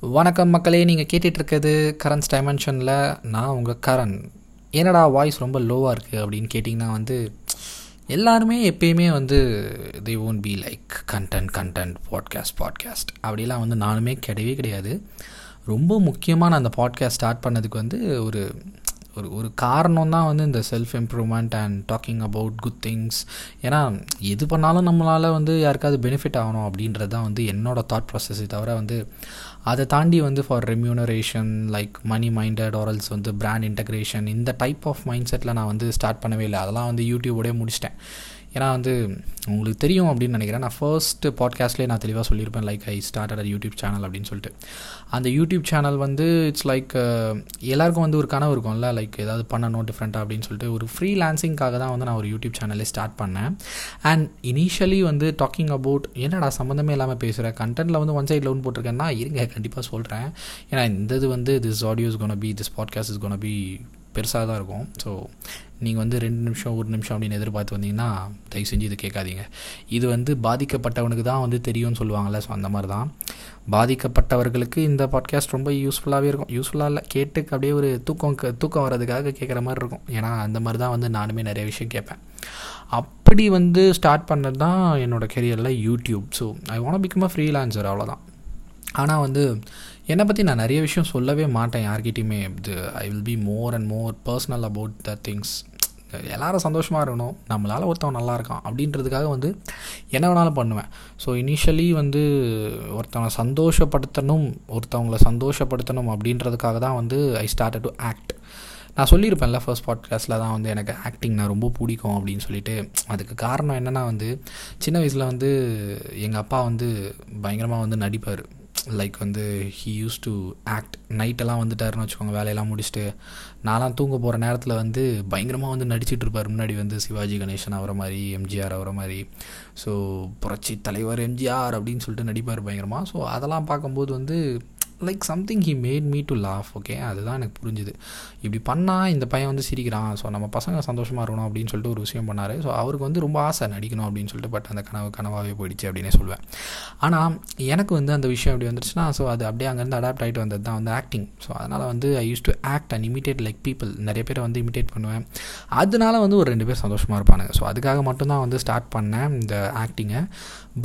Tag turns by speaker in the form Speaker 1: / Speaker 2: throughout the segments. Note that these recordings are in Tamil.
Speaker 1: வணக்கம் மக்களே நீங்கள் கேட்டுட்ருக்கிறது கரண்ட்ஸ் டைமென்ஷனில். நான் உங்கள் கரண். என்னடா வாய்ஸ் ரொம்ப லோவாக இருக்குது அப்படின்னு கேட்டிங்கன்னா வந்து எல்லாருமே எப்பயுமே வந்து they won't be like content content podcast podcast அப்படிலாம் வந்து நானுமே கிடையவே கிடையாது. ரொம்ப முக்கியமாக நான் அந்த பாட்காஸ்ட் ஸ்டார்ட் பண்ணதுக்கு வந்து ஒரு ஒரு ஒரு காரணம் தான் வந்து இந்த self improvement and talking about good things ஏன்னா எது பண்ணாலும் நம்மளால் வந்து யாருக்காவது பெனிஃபிட் ஆகணும் அப்படின்றது தான் வந்து என்னோடய தாட் ப்ராசஸ் தவிர வந்து அதை தாண்டி வந்து for remuneration like money minded ஆரல்ஸ் வந்து பிராண்ட் இன்டக்ரேஷன் இந்த டைப் ஆஃப் மைண்ட் செட்டில் நான் வந்து ஸ்டார்ட் பண்ணவே இல்லை. அதெல்லாம் வந்து யூடியூபோடய முடிச்சிட்டேன். ஏன்னா வந்து உங்களுக்கு தெரியும் அப்படின்னு நினைக்கிறேன். நான் ஃபர்ஸ்ட்டு பாட்காஸ்ட்லேயே நான் தெளிவாக சொல்லியிருப்பேன் like I start at YouTube channel அப்படின்னு சொல்லிட்டு. அந்த யூடியூப் சேனல் வந்து இட்ஸ் லைக் uh, எல்லாருக்கும் வந்து ஒரு கனவு இருக்கும்ல லைக் ஏதாவது பண்ணணும் டிஃப்ரெண்ட்டாக அப்படின்னு சொல்லிட்டு. ஒரு ஃப்ரீ லான்சிங்காக தான் வந்து நான் ஒரு யூடியூப் சேனலே ஸ்டார்ட் பண்ணேன். அண்ட் இனிஷியலி வந்து டாக்கிங் அபவுட் என்னடா சம்மந்தமே இல்லாமல் பேசுகிறேன் கண்டென்ட்டில் வந்து ஒன் சைட் லோன் போட்டிருக்கேன்னா இருங்க கண்டிப்பாக சொல்கிறேன் ஏன்னா இந்த இது வந்து this audios gonna be this podcast is gonna be பெருசாக தான் இருக்கும். ஸோ நீங்கள் வந்து ரெண்டு நிமிஷம் ஒரு நிமிஷம் அப்படின்னு எதிர்பார்த்து வந்தீங்கன்னா தயவு செஞ்சு இது கேட்காதீங்க. இது வந்து பாதிக்கப்பட்டவனுக்கு தான் வந்து தெரியும்னு சொல்லுவாங்கள்ல ஸோ அந்த மாதிரி தான். பாதிக்கப்பட்டவர்களுக்கு இந்த பாட்காஸ்ட் ரொம்ப யூஸ்ஃபுல்லாகவே இருக்கும். யூஸ்ஃபுல்லாக இல்லை கேட்டு அப்படியே ஒரு தூக்கம் தூக்கம் வர்றதுக்காக கேட்குற மாதிரி இருக்கும். ஏன்னா அந்த மாதிரி தான் வந்து நானுமே நிறைய விஷயம் கேட்பேன். அப்படி வந்து ஸ்டார்ட் பண்ணது தான் என்னோடய கெரியரில் YouTube so I want become a freelancer அவ்வளோதான் ஆனால் வந்து என்னை பற்றி நான் நிறைய விஷயம் சொல்லவே மாட்டேன் யார்கிட்டையுமே. இது I will be more and more personal about the things எல்லோரும் சந்தோஷமாக இருக்கணும். நம்மளால் ஒருத்தவன் நல்லா இருக்கான் அப்படின்றதுக்காக வந்து என்ன வேணாலும் பண்ணுவேன். ஸோ இனிஷியலி வந்து ஒருத்தவனை சந்தோஷப்படுத்தணும் ஒருத்தவங்களை சந்தோஷப்படுத்தணும் அப்படின்றதுக்காக தான் வந்து ஐ ஸ்டார்ட் டு ஆக்ட் நான் சொல்லியிருப்பேன்ல ஃபர்ஸ்ட் பாட்காஸ்ட்டில் தான் வந்து எனக்கு ஆக்டிங் நான் ரொம்ப பிடிக்கும் அப்படின்னு சொல்லிட்டு. அதுக்கு காரணம் என்னென்னா வந்து சின்ன வயசில் வந்து எங்கள் அப்பா வந்து பயங்கரமாக வந்து நடிப்பார். லைக் வந்து ஹீ யூஸ் டு ஆக்ட் நைட்டெல்லாம் வந்துட்டாருன்னு வச்சுக்கோங்க வேலையெல்லாம் முடிச்சுட்டு. நான்லாம் தூங்க போகிற நேரத்தில் வந்து பயங்கரமாக வந்து நடிச்சிட்டு இருப்பார். முன்னாடி வந்து சிவாஜி கணேசன் அவரை மாதிரி எம்ஜிஆர் அவரை மாதிரி. ஸோ புரட்சி தலைவர் எம்ஜிஆர் அப்படின்னு சொல்லிட்டு நடிப்பார் பயங்கரமாக ஸோ அதெல்லாம் பார்க்கும்போது வந்து like something he made me to laugh okay அதுதான் எனக்கு புரிஞ்சுது. இப்படி பண்ணால் இந்த பையன் வந்து சிரிக்கிறான். ஸோ நம்ம பசங்க சந்தோஷமாக இருக்கணும் அப்படின்னு சொல்லிட்டு ஒரு விஷயம் பண்ணார். ஸோ அவருக்கு வந்து ரொம்ப ஆசை நடிக்கணும் அப்படின்னு சொல்லிட்டு பட் அந்த கனவு கனவாகவே போயிடுச்சு அப்படின்னே சொல்லுவேன் ஆனால் எனக்கு வந்து அந்த விஷயம் எப்படி வந்துருச்சுன்னா ஸோ அது அப்படியே அங்கேருந்து அடாப்ட் ஆகிட்டு வந்தது தான் வந்து ஆக்டிங் ஸோ அதனால் வந்து I use to act and imitate like people நிறைய பேரை வந்து இமிட்டேட் பண்ணுவேன். அதனால வந்து ஒரு ரெண்டு பேர் சந்தோஷமாக இருப்பானுங்க. ஸோ அதுக்காக மட்டும்தான் வந்து ஸ்டார்ட் பண்ணேன் இந்த ஆக்டிங்கை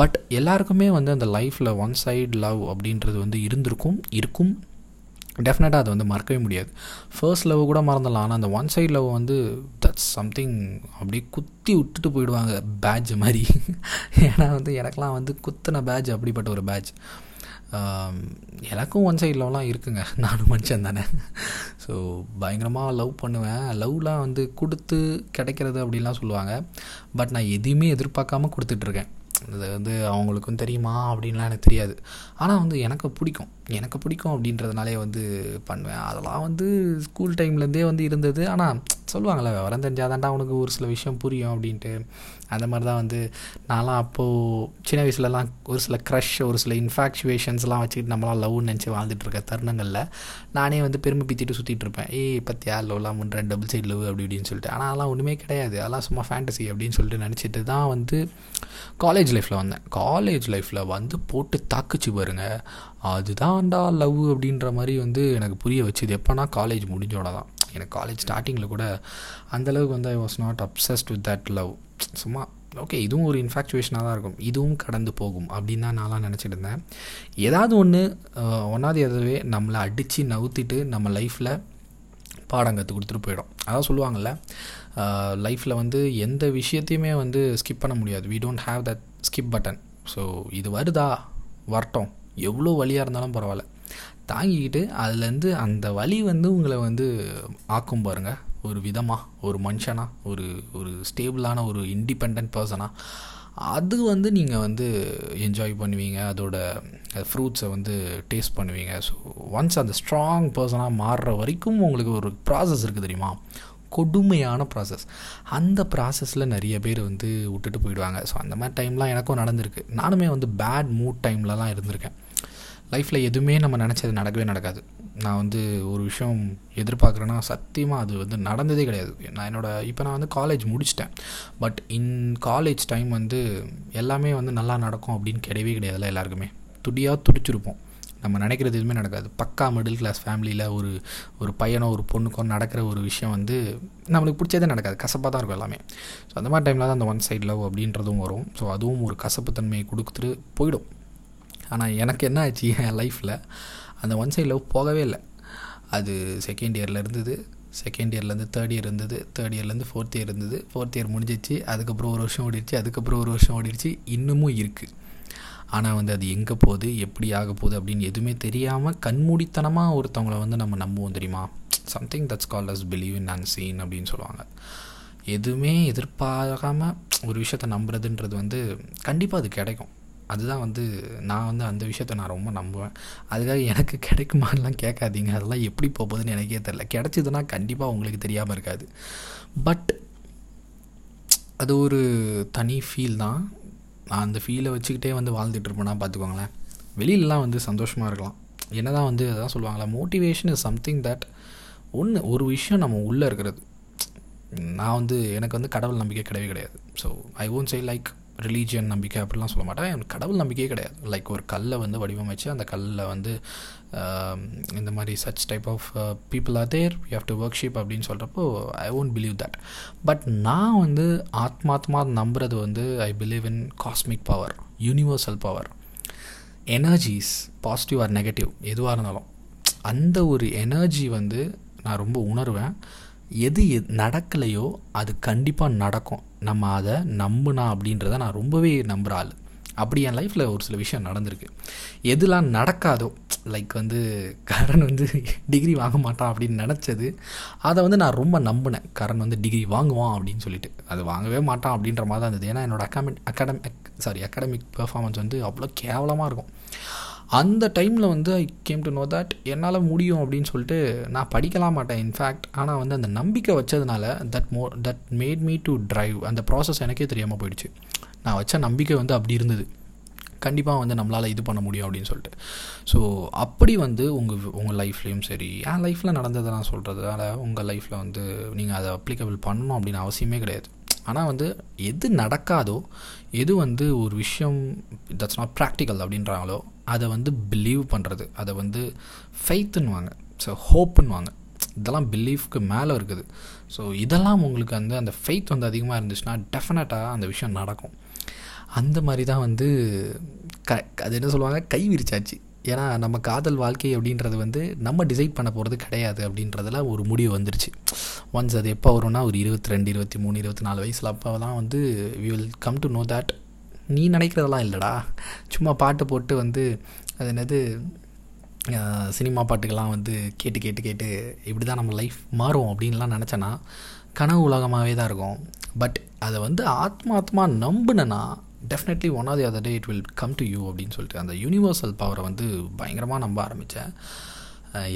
Speaker 1: பட் எல்லாருக்குமே வந்து அந்த லைஃப்பில் ஒன் சைடு லவ் அப்படின்றது வந்து இருந்திருக்கும். இருக்கும். டெஃபினட்டாக அதை வந்து மறக்கவே முடியாது. ஃபர்ஸ்ட் லவ் கூட மறந்துடலாம். ஆனால் அந்த ஒன் சைடு லவ் வந்து தட்ஸ் சம்திங் அப்படியே குத்தி விட்டுட்டு போயிடுவாங்க பேட்ஜ் மாதிரி. ஏன்னா வந்து எனக்கெலாம் வந்து குத்தின பேட்ச் அப்படிப்பட்ட ஒரு பேட்ச் எனக்கும் ஒன் சைட் லவ்லாம் இருக்குங்க. நானும் மனுஷன் தானே. ஸோ பயங்கரமாக லவ் பண்ணுவேன். லவ்லாம் வந்து கொடுத்து கிடைக்கிறது அப்படின்லாம் சொல்லுவாங்க. பட் நான் எதையுமே எதிர்பார்க்காம கொடுத்துட்ருக்கேன் அது வந்து அவங்களுக்கும் தெரியுமா அப்படின்லாம் எனக்கு தெரியாது. ஆனால் வந்து எனக்கு பிடிக்கும். எனக்கு பிடிக்கும் அப்படின்றதுனாலே வந்து பண்ணுவேன். அதெல்லாம் வந்து ஸ்கூல் டைம்லேருந்தே வந்து இருந்தது. ஆனால் சொல்லுவாங்களே விவரம் தெரிஞ்சாதான்டா அவனுக்கு ஒரு சில விஷயம் புரியும் அப்படின்ட்டு. அந்த மாதிரி தான் வந்து நான்லாம் அப்போது சின்ன வயசுலலாம் ஒரு சில க்ரஷ் ஒரு சில இன்ஃபாக்சுவேஷன்ஸ்லாம் வச்சுக்கிட்டு நம்மளாம் லவ்னு நினச்சி வாழ்ந்துட்டுருக்க தருணங்களில் நானே வந்து பெருமை பித்திட்டு சுற்றிட்டு இருப்பேன். ஏய் பத்தியா லவ்லாம் பண்ணுறேன் டபுள் சைடு லவ் அப்படி இப்படின்னு சொல்லிட்டு. ஆனால் அதெல்லாம் ஒன்றுமே கிடையாது. அதெல்லாம் சும்மா ஃபேண்டசி அப்படின்னு சொல்லிட்டு நினச்சிட்டு தான் வந்து காலேஜ் லைஃப்பில் வந்தேன். காலேஜ் லைஃப்பில் வந்து போட்டு தாக்குச்சு பாருங்க. அதுதான்டா லவ் அப்படின்ற மாதிரி வந்து எனக்கு புரிய வச்சுது. எப்போனா காலேஜ் முடிஞ்சோட தான் எனக்கு காலேஜ் ஸ்டார்டிங்கில் கூட அந்தளவுக்கு வந்து I was not obsessed with that love சும்மா ஓகே இதுவும் ஒரு இன்ஃபேக்சுவேஷனாக தான் இருக்கும். இதுவும் கடந்து போகும் அப்படின்னு தான் நான்லாம் நினச்சிட்டு இருந்தேன். ஏதாவது ஒன்று ஒன்றாவது எதுவே நம்மளை அடித்து நவுத்திட்டு நம்ம லைஃப்பில் பாடம் கற்றுக் கொடுத்துட்டு போயிடும். அதான் சொல்லுவாங்கள்ல லைஃப்பில் வந்து எந்த விஷயத்தையுமே வந்து ஸ்கிப் பண்ண முடியாது. We don't have that skip button so இது வருதா? வரட்டும். எவ்வளோ வழியாக இருந்தாலும் பரவாயில்ல. தாங்கிக்கிட்டு அதுலேருந்து அந்த வழி வந்து உங்களை வந்து ஆக்கும் பாருங்கள் ஒரு விதமாக ஒரு மனுஷனாக ஒரு ஒரு ஸ்டேபிளான ஒரு இண்டிபெண்ட் பர்சனாக அது வந்து நீங்கள் வந்து என்ஜாய் பண்ணுவீங்க. அதோட ஃப்ரூட்ஸை வந்து டேஸ்ட் பண்ணுவீங்க. ஸோ ஒன்ஸ் அந்த ஸ்ட்ராங் பர்சனாக மாறுற வரைக்கும் உங்களுக்கு ஒரு ப்ராசஸ் இருக்குது தெரியுமா? கொடுமையான ப்ராசஸ் அந்த ப்ராசஸில் நிறைய பேர் வந்து விட்டுட்டு போயிடுவாங்க. ஸோ அந்த மாதிரி டைம்லாம் எனக்கும் நடந்திருக்கு. நானுமே வந்து பேட் மூட் டைம்லலாம் இருந்திருக்கேன். லைஃப்பில் எதுவுமே நம்ம நினச்சது நடக்கவே நடக்காது. நான் வந்து ஒரு விஷயம் எதிர்பார்க்குறேன்னா சத்தியமாக அது வந்து நடந்ததே கிடையாது. நான் என்னோடய இப்போ நான் வந்து காலேஜ் முடிச்சிட்டேன். பட் இன் காலேஜ் டைம் வந்து எல்லாமே வந்து நல்லா நடக்கும் அப்படின்னு கிடையவே கிடையாதுல்ல எல்லாருக்குமே. துடியாக துடிச்சிருப்போம். நம்ம நினைக்கிறது எதுவுமே நடக்காது. பக்கா மிடில் கிளாஸ் ஃபேமிலியில் ஒரு ஒரு பையனோ ஒரு பொண்ணுக்கோ நடக்கிற ஒரு விஷயம் வந்து நம்மளுக்கு பிடிச்சதே நடக்காது. கசப்பாக தான் இருக்கும் எல்லாமே. ஸோ அந்த மாதிரி டைமில் தான் அந்த ஒன் சைட் லவ் அப்படின்றதும் வரும். ஸோ அதுவும் ஒரு கசப்பு தன்மையை கொடுத்துட்டு போயிடும். ஆனால் எனக்கு என்ன ஆச்சு என் லைஃப்பில் அந்த ஒன் சைட் லவ் போகவே இல்லை. அது செகண்ட் இயரில் இருந்தது. செகண்ட் இயர்லேருந்து தேர்ட் இயர் இருந்தது. தேர்ட் இயர்லேருந்து ஃபோர்த் இயர் இருந்தது. ஃபோர்த் இயர் முடிஞ்சிச்சு. அதுக்கப்புறம் ஒரு வருஷம் ஓடிடுச்சு. அதுக்கப்புறம் ஒரு வருஷம் ஓடிடுச்சு. இன்னமும் இருக்குது ஆனால் வந்து அது எங்கே போகுது எப்படி ஆக போகுது அப்படின்னு எதுவுமே தெரியாமல் கண்மூடித்தனமாக ஒருத்தவங்கள வந்து நம்ம நம்புவோம் தெரியுமா? Something that's call as believe in unseen அப்படின்னு சொல்லுவாங்க. எதுவுமே எதிர்பார்க்காமல் ஒரு விஷயத்தை நம்புறதுன்றது வந்து கண்டிப்பாக அது கிடைக்கும். அதுதான் வந்து நான் வந்து அந்த விஷயத்த நான் ரொம்ப நம்புவேன். அதுக்காக எனக்கு கிடைக்குமான்லாம் கேட்காதீங்க. அதெல்லாம் எப்படி போகுதுன்னு எனக்கே தெரில கிடச்சிதுன்னா கண்டிப்பாக உங்களுக்கு தெரியாமல் இருக்காது. பட் அது ஒரு தனி ஃபீல் தான். நான் அந்த ஃபீலை வச்சுக்கிட்டே வந்து வாழ்ந்துட்டுருப்பேன்னா பார்த்துக்கோங்களேன். வெளியிலலாம் வந்து சந்தோஷமாக இருக்கலாம். என்ன தான் வந்து அதான் சொல்லுவாங்களா மோட்டிவேஷன் இஸ் சம்திங் தட் ஒன்று ஒரு விஷயம் நம்ம உள்ளே இருக்கிறது. நான் வந்து எனக்கு வந்து கடவுள் நம்பிக்கை கிடையவே கிடையாது. So I won't say like religion நம்பிக்கை அப்படிலாம் சொல்ல மாட்டேன் எனக்கு கடவுள் நம்பிக்கையே கிடையாது. லைக் ஒரு கல்லை வந்து வடிவமைச்சு அந்த கல்லில் வந்து இந்த மாதிரி such type of people are there you have to worship அப்படின்னு சொல்கிறப்போ I won't believe that but நான் வந்து ஆத்மாத்மா நம்புறது வந்து I believe in cosmic power universal power energies positive or negative எதுவாக இருந்தாலும். அந்த ஒரு எனர்ஜி வந்து நான் ரொம்ப உணர்வேன். எது நடக்கலையோ அது கண்டிப்பாக நடக்கும். நம்ம அதை நம்புனா அப்படின்றத நான் ரொம்பவே நம்புகிற ஆள். அப்படி என் லைஃப்பில் ஒரு சில விஷயம் நடந்திருக்கு. எதுலாம் நடக்காதோ லைக் வந்து கரண் வந்து டிகிரி வாங்க மாட்டான் அப்படின்னு நினச்சது அதை வந்து நான் ரொம்ப நம்பினேன். கரண் வந்து டிகிரி வாங்குவான் அப்படின்னு சொல்லிட்டு. அது வாங்கவே மாட்டான் அப்படின்ற மாதிரி தான் இருந்தது. ஏன்னா என்னோடய academic academic sorry academic performance வந்து அவ்வளோ கேவலமாக இருக்கும். அந்த டைமில் வந்து I came to know that என்னால் முடியும் அப்படின்னு சொல்லிட்டு நான் படிக்கலாம் மாட்டேன். இன்ஃபேக்ட் ஆனால் வந்து அந்த நம்பிக்கை வச்சதுனால தட் மோ that made me to drive அந்த ப்ராசஸ் எனக்கே தெரியாமல் போயிடுச்சு. நான் வச்ச நம்பிக்கை வந்து அப்படி இருந்தது. கண்டிப்பாக வந்து நம்மளால் இது பண்ண முடியும் அப்படின்னு சொல்லிட்டு. ஸோ அப்படி வந்து உங்கள் உங்கள் லைஃப்லேயும் சரி என் லைஃப்பில் நடந்ததை நான் சொல்கிறதுனால உங்கள் லைஃப்பில் வந்து நீங்கள் அதை அப்ளிகபிள் பண்ணணும் அப்படின்னு அவசியமே கிடையாது. ஆனால் வந்து எது நடக்காதோ எது வந்து ஒரு விஷயம் தட்ஸ் நாட் ப்ராக்டிக்கல் அப்படின்றாங்களோ அதை வந்து பிலீவ் பண்ணுறது அதை வந்து ஃபெய்த்துன்னுவாங்க ஸோ ஹோப்புன்னுவாங்க இதெல்லாம் பிலீஃப்க்கு மேலே இருக்குது. ஸோ இதெல்லாம் உங்களுக்கு வந்து அந்த ஃபெய்த் வந்து அதிகமாக இருந்துச்சுன்னா டெஃபினட்டாக அந்த விஷயம் நடக்கும். அந்த மாதிரி தான் வந்து க அது என்ன சொல்லுவாங்க? கை விரிச்சாச்சு. ஏன்னா நம்ம காதல் வாழ்க்கை அப்படின்றது வந்து நம்ம டிசைட் பண்ண போகிறது கிடையாது அப்படின்றதுல ஒரு முடிவு வந்துருச்சு. ஒன்ஸ் அது எப்போ வரும்னா ஒரு இருபத்தி ரெண்டு இருபத்தி மூணு இருபத்தி நாலு வயசில் அப்போ தான் வந்து we will come to know that நீ நினைக்கிறதெல்லாம் இல்லைடா. சும்மா பாட்டு போட்டு வந்து அது என்னது சினிமா பாட்டுக்கெல்லாம் வந்து கேட்டு கேட்டு கேட்டு இப்படி தான் நம்ம லைஃப் மாறும் அப்படின்லாம் நினச்சேன்னா கனவு உலகமாகவே தான் இருக்கும். பட் அதை வந்து ஆத்மாத்மா நம்புனேன்னா definitely one of the other day it will come to you அப்படின்னு சொல்லிட்டு அந்த யூனிவர்சல் பவரை வந்து பயங்கரமாக நம்ப ஆரம்பித்தேன்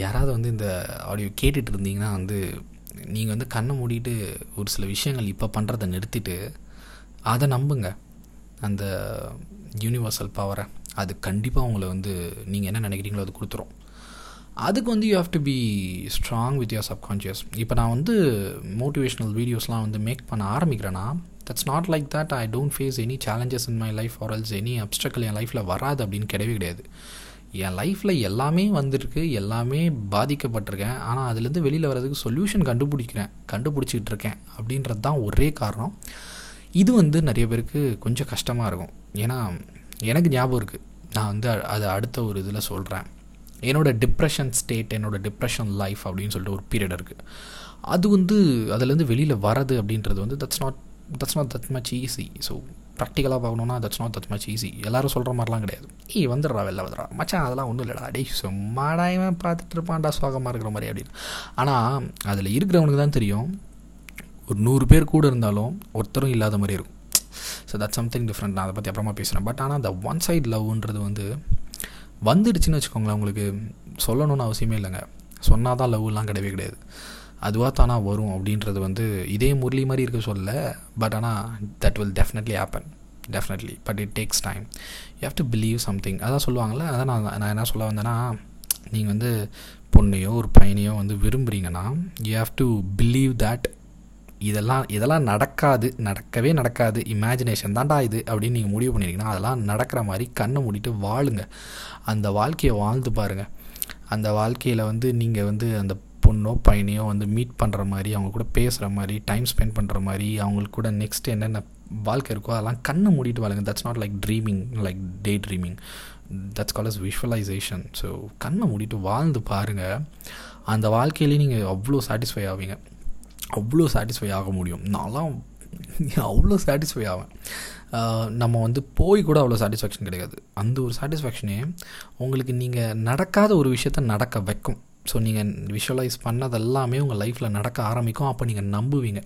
Speaker 1: யாராவது வந்து இந்த ஆடியோ கேட்டுட்டு இருந்தீங்கன்னா வந்து நீங்கள் வந்து கண்ணை மூடிட்டு ஒரு சில விஷயங்கள் இப்போ பண்ணுறதை நிறுத்திட்டு அதை நம்புங்க. அந்த யூனிவர்சல் பவரை அது கண்டிப்பாக உங்களை வந்து நீங்கள் என்ன நினைக்கிறீங்களோ அது கொடுத்துரும். அதுக்கு வந்து you have to be strong with your subconscious இப்போ நான் வந்து மோட்டிவேஷ்னல் வீடியோஸ்லாம் வந்து மேக் பண்ண ஆரம்பிக்கிறேன்னா that's not like that I don't face any challenges in my life or else any obstacle என் லைஃப்பில் வராது அப்படின்னு கிடையவே கிடையாது. என் லைஃப்பில் எல்லாமே வந்திருக்கு எல்லாமே பாதிக்கப்பட்டிருக்கேன். ஆனால் அதுலேருந்து வெளியில் வர்றதுக்கு சொல்யூஷன் கண்டுபிடிக்கிறேன் கண்டுபிடிச்சிக்கிட்டு இருக்கேன் அப்படின்றது தான் ஒரே காரணம். இது வந்து நிறைய பேருக்கு கொஞ்சம் கஷ்டமாக இருக்கும். ஏன்னா எனக்கு ஞாபகம் இருக்குது நான் வந்து அது அடுத்த ஒரு இதில் சொல்கிறேன் என்னோடய டிப்ரெஷன் ஸ்டேட் என்னோடய டிப்ரெஷன் லைஃப் அப்படின்னு சொல்லிட்டு ஒரு பீரியட் இருக்குது அது வந்து அதுலேருந்து வெளியில் வரது அப்படின்றது வந்து that's not that's not that much easy so ப்ராக்டிக்கலாக பார்க்கணுன்னா that's not that much easy எல்லோரும் சொல்கிற மாதிரிலாம் கிடையாது. ஈ வந்துடுறா வெளில வந்துடுறா. மச்சான் அதெல்லாம் ஒன்றும் இல்லைடா. டே சும்மாடா இவன் பார்த்துட்டு இருப்பான்டா சுவாகமாக இருக்கிற மாதிரி அப்படின்னு. ஆனால் அதில் இருக்கிறவனுக்கு தான் தெரியும். ஒரு நூறு பேர் கூட இருந்தாலும் ஒருத்தரும் இல்லாத மாதிரி இருக்கும். ஸோ தட் சம்திங் டிஃப்ரெண்ட் நான் அதை பற்றி அப்புறமா பேசுகிறேன் பட் ஆனால் அந்த ஒன் சைட் லவ்ன்றது வந்து வந்துடுச்சுன்னு வச்சுக்கோங்களேன் உங்களுக்கு. சொல்லணும்னு அவசியமே இல்லைங்க. சொன்னால் தான் லவ்லாம் கிடையவே கிடையாது. அதுவாக தானா வரும் அப்படின்றது வந்து இதே முரளி மாதிரி இருக்க சொல்ல. பட் ஆனால் that will definitely happen definitely but it takes time you have to believe something அதான் சொல்லுவாங்கள்ல அதான் நான் நான் என்ன சொல்ல வந்தேன்னா நீங்கள் வந்து பொண்ணையோ ஒரு பையனையோ வந்து விரும்புகிறீங்கன்னா you have to believe that இதெல்லாம் இதெல்லாம் நடக்காது நடக்கவே நடக்காது. இமேஜினேஷன் தான்டா இது அப்படின்னு நீங்கள் முடிவு பண்ணியிருக்கீங்கன்னா அதெல்லாம் நடக்கிற மாதிரி கண்ணை மூடிட்டு வாழுங்க. அந்த வாழ்க்கையை வாழ்ந்து பாருங்கள் அந்த வாழ்க்கையில் வந்து நீங்கள் வந்து அந்த பொண்ணோ பையனையோ வந்து மீட் பண்ணுற மாதிரி அவங்க கூட பேசுகிற மாதிரி டைம் ஸ்பெண்ட் பண்ணுற மாதிரி அவங்களுக்கு கூட நெக்ஸ்ட் என்னென்ன வாழ்க்கை இருக்கோ அதெல்லாம் கண்ணை மூடிட்டு வாழுங்க. That's not like dreaming like day dreaming that's call as visualization so கண்ணை மூடிட்டு வாழ்ந்து பாருங்கள் அந்த வாழ்க்கையிலேயே நீங்கள் அவ்வளோ சாட்டிஸ்ஃபை ஆவீங்க. அவ்வளோ சாட்டிஸ்ஃபை ஆக முடியும். நான்லாம் அவ்வளோ சாட்டிஸ்ஃபை ஆவேன். நம்ம வந்து போய் கூட அவ்வளோ சாட்டிஸ்ஃபேக்ஷன் கிடையாது. அந்த ஒரு சாட்டிஸ்ஃபேக்ஷனே உங்களுக்கு நீங்கள் நடக்காத ஒரு விஷயத்த நடக்க வைக்கும். ஸோ நீங்கள் விஷுவலைஸ் பண்ணதெல்லாமே உங்கள் லைஃப்பில் நடக்க ஆரம்பிக்கும். அப்போ நீங்கள் நம்புவீங்க.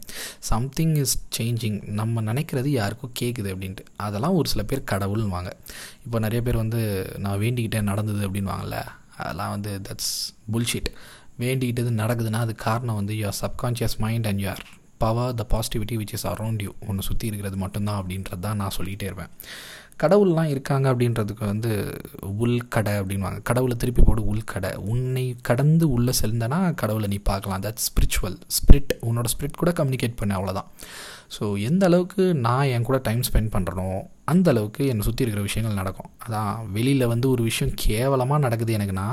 Speaker 1: சம்திங் இஸ் சேஞ்சிங் நம்ம நினைக்கிறது யாருக்கும் கேட்குது அப்படின்ட்டு. அதெல்லாம் ஒரு சில பேர் கடவுள்வாங்க இப்போ நிறைய பேர் வந்து நான் வேண்டிக்கிட்டே நடந்தது அப்படின்வாங்கல்ல அதெல்லாம் வந்து தட்ஸ் புல்ஷீட் வேண்டிக்கிட்டது நடக்குதுன்னா அது காரணம் வந்து your subconscious mind and your power the positivity which is around you ஒன்று சுற்றி இருக்கிறது மட்டும்தான் அப்படின்றது தான் நான் சொல்லிகிட்டே இருப்பேன். கடவுள்லாம் இருக்காங்க அப்படின்றதுக்கு வந்து உள்கடை அப்படின்வாங்க கடவுளை திருப்பி போடு உள்கடை. உன்னை கடந்து உள்ளே செல்ந்தனா கடவுளை நீ பார்க்கலாம். தட் ஸ்பிரிச்சுவல் ஸ்பிரிட் உன்னோட ஸ்பிரிட் கூட கம்யூனிகேட் பண்ண அவ்வளோதான் ஸோ எந்த அளவுக்கு நான் என் கூட டைம் ஸ்பெண்ட் பண்ணுறனோ அந்த அளவுக்கு என்னை சுற்றி இருக்கிற விஷயங்கள் நடக்கும். அதான் வெளியில் வந்து ஒரு விஷயம் கேவலமாக நடக்குது எனக்குன்னா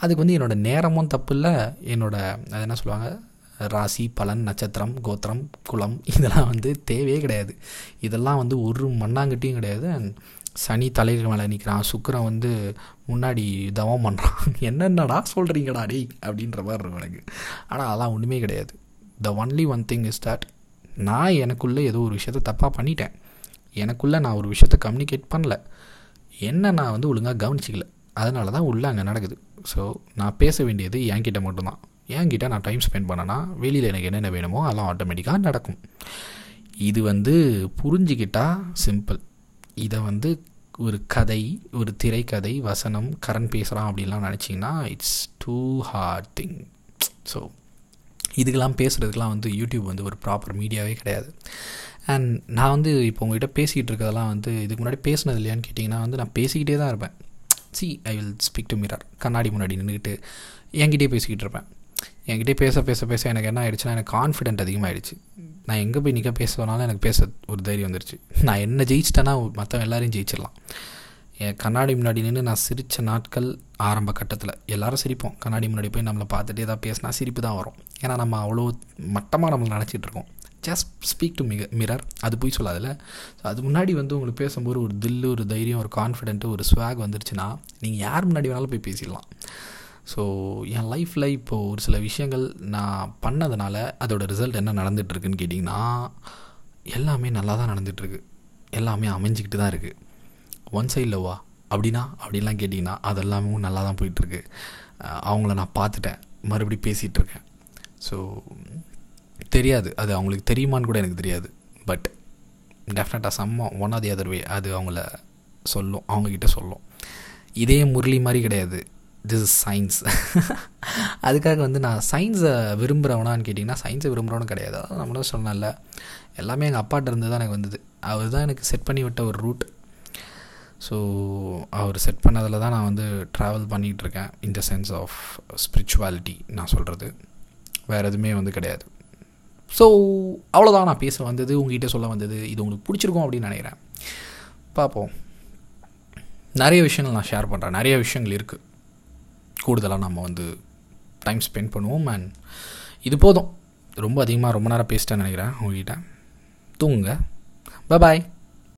Speaker 1: அதுக்கு வந்து என்னோடய நேரமும் தப்பு இல்லை. என்னோட அது என்ன சொல்லுவாங்க? ராசி பலன் நட்சத்திரம் கோத்திரம் குலம் இதெல்லாம் வந்து தேவையே கிடையாது. இதெல்லாம் வந்து ஒரு மண்ணாங்கட்டியும் கிடையாது. அண்ட் சனி தலைகள் மேலே நிற்கிறான் சுக்கரன் வந்து முன்னாடி தவம் பண்ணுறான் என்னென்னடா சொல்கிறீங்கடா டேய்? அப்படின்ற மாதிரி இருக்கும் எனக்கு. ஆனால் அதெல்லாம் ஒன்றுமே கிடையாது. The only one thing is that நான் எனக்குள்ளே ஏதோ ஒரு விஷயத்த தப்பாக பண்ணிட்டேன். எனக்குள்ளே நான் ஒரு விஷயத்த கம்யூனிகேட் பண்ணல. என்ன நான் வந்து ஒழுங்காக கவனிச்சிக்கல. அதனால தான் உள்ளே அங்கே நடக்குது. ஸோ நான் பேச வேண்டியது என்கிட்ட மட்டும்தான். என்கிட்ட நான் டைம் ஸ்பெண்ட் பண்ணேன்னா வெளியில் எனக்கு என்னென்ன வேணுமோ அதெல்லாம் ஆட்டோமேட்டிக்காக நடக்கும். இது வந்து புரிஞ்சிக்கிட்டால் சிம்பிள் இதை வந்து ஒரு கதை ஒரு திரைக்கதை வசனம் கரண் பேசுகிறான் அப்படின்லாம் நினச்சிங்கன்னா it's too hard thing so இதுக்கெல்லாம் பேசுகிறதுக்கெலாம் வந்து யூடியூப் வந்து ஒரு ப்ராப்பர் மீடியாவே கிடையாது. அண்ட் நான் வந்து இப்போ உங்கள்கிட்ட பேசிக்கிட்டு இருக்கிறதெல்லாம் வந்து இதுக்கு முன்னாடி பேசினது இல்லையான்னு கேட்டிங்கன்னா வந்து நான் பேசிக்கிட்டே தான் இருப்பேன். See I will speak to mirror கண்ணாடி முன்னாடி நின்றுக்கிட்டு என்கிட்டே பேசிக்கிட்டு இருப்பேன். என்கிட்டே பேச பேச பேச எனக்கு என்ன ஆயிடுச்சுன்னா எனக்கு கான்ஃபிடென்ட் அதிகமாகிடுச்சு நான் எங்கே போய் நிற்க பேச சொன்னாலும் எனக்கு பேச ஒரு தைரியம் வந்துருச்சு. நான் என்ன ஜெயிச்சிட்டேன்னா மற்ற எல்லாரையும் ஜெயிச்சிடலாம். என் கண்ணாடி முன்னாடி நின்று நான் சிரித்த நாட்கள் ஆரம்ப கட்டத்தில் எல்லோரும் சிரிப்போம். கண்ணாடி முன்னாடி போய் நம்மளை பார்த்துட்டு ஏதாவது பேசினா சிரிப்பு தான் வரும். ஏன்னா நம்ம அவ்வளோ மட்டமாக நம்மளை நினச்சிட்டு இருக்கோம். ஜஸ்ட் ஸ்பீக் டு மிக மிரர் அது போய் சொல்லாதில்ல ஸோ அது முன்னாடி வந்து உங்களுக்கு பேசும்போது ஒரு தில்லு ஒரு தைரியம் ஒரு கான்ஃபிடென்ட்டு ஒரு ஸ்வாக் வந்துருச்சுன்னா நீங்கள் யார் முன்னாடி வேணாலும் போய் பேசிடலாம். ஸோ என் லைஃப்பில் இப்போது ஒரு சில விஷயங்கள் நான் பண்ணதுனால அதோட ரிசல்ட் என்ன நடந்துகிட்ருக்குன்னு கேட்டிங்கன்னா எல்லாமே நல்லா தான் நடந்துகிட்ருக்கு எல்லாமே அமைஞ்சிக்கிட்டு தான் இருக்குது ஒன் சைட் லவ்வா அப்படின்னா அப்படின்லாம் கேட்டிங்கன்னா அதெல்லாமே நல்லா தான் போயிட்டுருக்கு. அவங்கள நான் பார்த்துட்டேன். மறுபடியும் பேசிகிட்டு இருக்கேன் ஸோ தெரியாது. அது அவங்களுக்கு தெரியுமான்னு கூட எனக்கு தெரியாது. பட் டெஃபினட்டாக செம்ம one or the other way அது அவங்கள சொல்லும். அவங்கக்கிட்ட சொல்லும். இதே முரளி மாதிரி கிடையாது. திஸ் இஸ் சயின்ஸ் அதுக்காக வந்து நான் சயின்ஸை விரும்புகிறவனான்னு கேட்டிங்கன்னா சயின்ஸை விரும்புகிறவனும் கிடையாது. அதான் நம்மளும் சொன்னால எல்லாமே எங்கள் அப்பாட்ட இருந்து தான் எனக்கு வந்தது. அவர் தான் எனக்கு செட் பண்ணி விட்ட ஒரு ரூட் ஸோ அவர் செட் பண்ணதில் தான் நான் வந்து ட்ராவல் பண்ணிகிட்ருக்கேன் in the sense of spirituality நான் சொல்கிறது வேறு எதுவுமே வந்து கிடையாது. ஸோ அவ்வளோதான் நான் பேச வந்தது உங்ககிட்ட சொல்ல வந்தது. இது உங்களுக்கு பிடிச்சிருக்கும் அப்படின்னு நினைக்கிறேன். பார்ப்போம். நிறைய விஷயங்கள் நான் ஷேர் பண்ணுறேன் நிறைய விஷயங்கள் இருக்குது கூடுதலாக நம்ம வந்து டைம் ஸ்பெண்ட் பண்ணுவோம். அண்ட் இது போதும். ரொம்ப அதிகமாக ரொம்ப நேரம் பேசிட்டேன்னு நினைக்கிறேன் உங்ககிட்ட. தூங்குங்க. பாய்